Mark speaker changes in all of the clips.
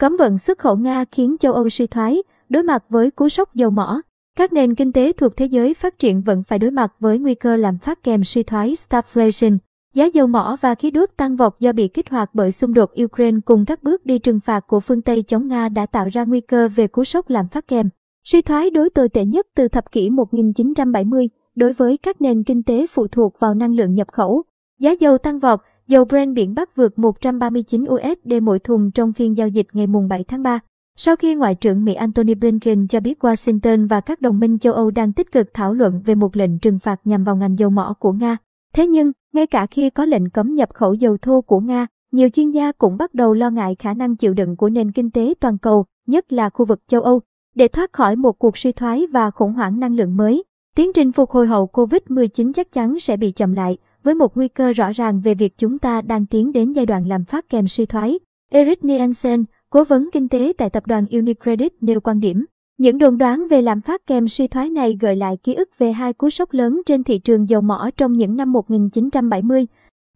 Speaker 1: Cấm vận xuất khẩu Nga khiến châu Âu suy thoái, đối mặt với cú sốc dầu mỏ. Các nền kinh tế thuộc thế giới phát triển vẫn phải đối mặt với nguy cơ làm phát kèm suy thoái stagflation. Giá dầu mỏ và khí đốt tăng vọt do bị kích hoạt bởi xung đột Ukraine cùng các bước đi trừng phạt của phương Tây chống Nga đã tạo ra nguy cơ về cú sốc làm phát kèm. Suy thoái đối tồi tệ nhất từ thập kỷ 1970 đối với các nền kinh tế phụ thuộc vào năng lượng nhập khẩu. Giá dầu tăng vọt, dầu Brent biển Bắc vượt 139 USD mỗi thùng trong phiên giao dịch ngày 7 tháng 3. Sau khi Ngoại trưởng Mỹ Antony Blinken cho biết Washington và các đồng minh châu Âu đang tích cực thảo luận về một lệnh trừng phạt nhằm vào ngành dầu mỏ của Nga. Thế nhưng, ngay cả khi có lệnh cấm nhập khẩu dầu thô của Nga, nhiều chuyên gia cũng bắt đầu lo ngại khả năng chịu đựng của nền kinh tế toàn cầu, nhất là khu vực châu Âu, để thoát khỏi một cuộc suy thoái và khủng hoảng năng lượng mới. Tiến trình phục hồi hậu COVID-19 chắc chắn sẽ bị chậm lại, với một nguy cơ rõ ràng về việc chúng ta đang tiến đến giai đoạn làm phát kèm suy thoái. Eric Nielsen, cố vấn kinh tế tại tập đoàn Unicredit nêu quan điểm. Những đồn đoán về lạm phát kèm suy thoái này gợi lại ký ức về hai cú sốc lớn trên thị trường dầu mỏ trong những năm 1970.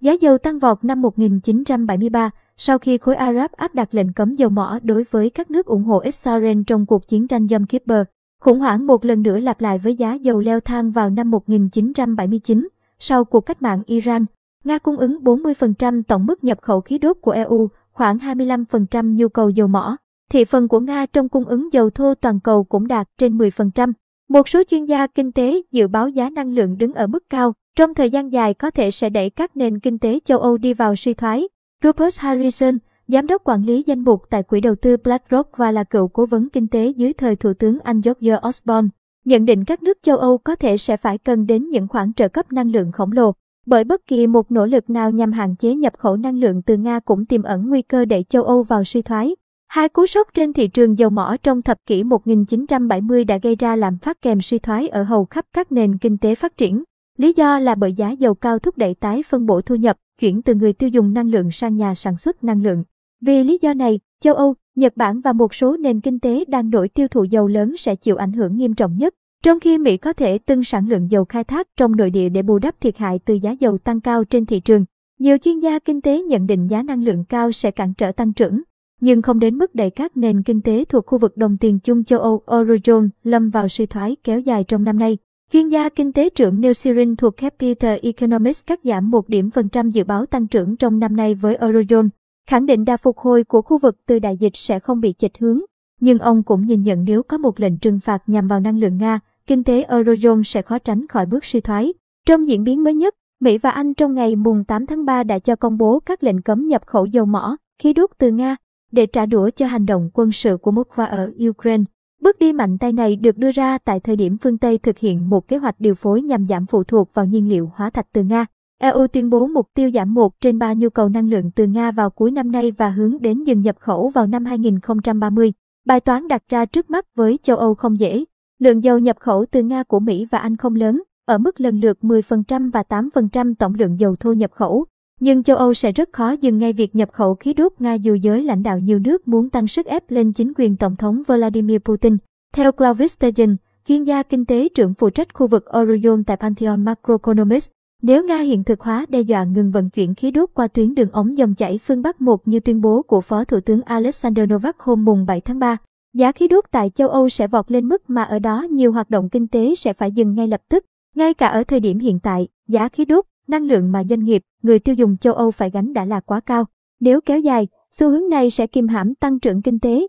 Speaker 1: Giá dầu tăng vọt năm 1973 sau khi khối Ả Rập áp đặt lệnh cấm dầu mỏ đối với các nước ủng hộ Israel trong cuộc chiến tranh Yom Kippur. Khủng hoảng một lần nữa lặp lại với giá dầu leo thang vào năm 1979 sau cuộc cách mạng Iran. Nga cung ứng 40% tổng mức nhập khẩu khí đốt của EU, khoảng 25% nhu cầu dầu mỏ. Thị phần của Nga trong cung ứng dầu thô toàn cầu cũng đạt trên 10%. Một số chuyên gia kinh tế dự báo giá năng lượng đứng ở mức cao, trong thời gian dài có thể sẽ đẩy các nền kinh tế châu Âu đi vào suy thoái. Rupert Harrison, giám đốc quản lý danh mục tại quỹ đầu tư BlackRock và là cựu cố vấn kinh tế dưới thời Thủ tướng Anh George Osborne, nhận định các nước châu Âu có thể sẽ phải cần đến những khoản trợ cấp năng lượng khổng lồ. Bởi bất kỳ một nỗ lực nào nhằm hạn chế nhập khẩu năng lượng từ Nga cũng tiềm ẩn nguy cơ đẩy châu Âu vào suy thoái. Hai cú sốc trên thị trường dầu mỏ trong thập kỷ 1970 đã gây ra làm phát kèm suy thoái ở hầu khắp các nền kinh tế phát triển. Lý do là bởi giá dầu cao thúc đẩy tái phân bổ thu nhập, chuyển từ người tiêu dùng năng lượng sang nhà sản xuất năng lượng. Vì lý do này, châu Âu, Nhật Bản và một số nền kinh tế đang nổi tiêu thụ dầu lớn sẽ chịu ảnh hưởng nghiêm trọng nhất. Trong khi Mỹ có thể tăng sản lượng dầu khai thác trong nội địa để bù đắp thiệt hại từ giá dầu tăng cao trên thị trường, nhiều chuyên gia kinh tế nhận định giá năng lượng cao sẽ cản trở tăng trưởng, nhưng không đến mức đẩy các nền kinh tế thuộc khu vực đồng tiền chung châu Âu Eurozone lâm vào suy thoái kéo dài trong năm nay. Chuyên gia kinh tế trưởng Neil Sirin thuộc Capital Economics cắt giảm một điểm phần trăm dự báo tăng trưởng trong năm nay với Eurozone, khẳng định đà phục hồi của khu vực từ đại dịch sẽ không bị chệch hướng. Nhưng ông cũng nhìn nhận nếu có một lệnh trừng phạt nhằm vào năng lượng Nga, kinh tế Eurozone sẽ khó tránh khỏi bước suy thoái. Trong diễn biến mới nhất, Mỹ và Anh trong ngày mùng 8 tháng 3 đã cho công bố các lệnh cấm nhập khẩu dầu mỏ, khí đốt từ Nga, để trả đũa cho hành động quân sự của Moscow ở Ukraine. Bước đi mạnh tay này được đưa ra tại thời điểm phương Tây thực hiện một kế hoạch điều phối nhằm giảm phụ thuộc vào nhiên liệu hóa thạch từ Nga. EU tuyên bố mục tiêu giảm 1 trên 3 nhu cầu năng lượng từ Nga vào cuối năm nay và hướng đến dừng nhập khẩu vào năm 2030. Bài toán đặt ra trước mắt với châu Âu không dễ. Lượng dầu nhập khẩu từ Nga của Mỹ và Anh không lớn, ở mức lần lượt 10% và 8% tổng lượng dầu thô nhập khẩu. Nhưng châu Âu sẽ rất khó dừng ngay việc nhập khẩu khí đốt Nga dù giới lãnh đạo nhiều nước muốn tăng sức ép lên chính quyền Tổng thống Vladimir Putin. Theo Klaus Sturgeon, chuyên gia kinh tế trưởng phụ trách khu vực Eurozone tại Pantheon Macroeconomics, nếu Nga hiện thực hóa đe dọa ngừng vận chuyển khí đốt qua tuyến đường ống dòng chảy phương Bắc 1 như tuyên bố của Phó Thủ tướng Alexander Novak hôm mùng 7 tháng 3, giá khí đốt tại châu Âu sẽ vọt lên mức mà ở đó nhiều hoạt động kinh tế sẽ phải dừng ngay lập tức. Ngay cả ở thời điểm hiện tại, giá khí đốt, năng lượng mà doanh nghiệp, người tiêu dùng châu Âu phải gánh đã là quá cao. Nếu kéo dài, xu hướng này sẽ kìm hãm tăng trưởng kinh tế,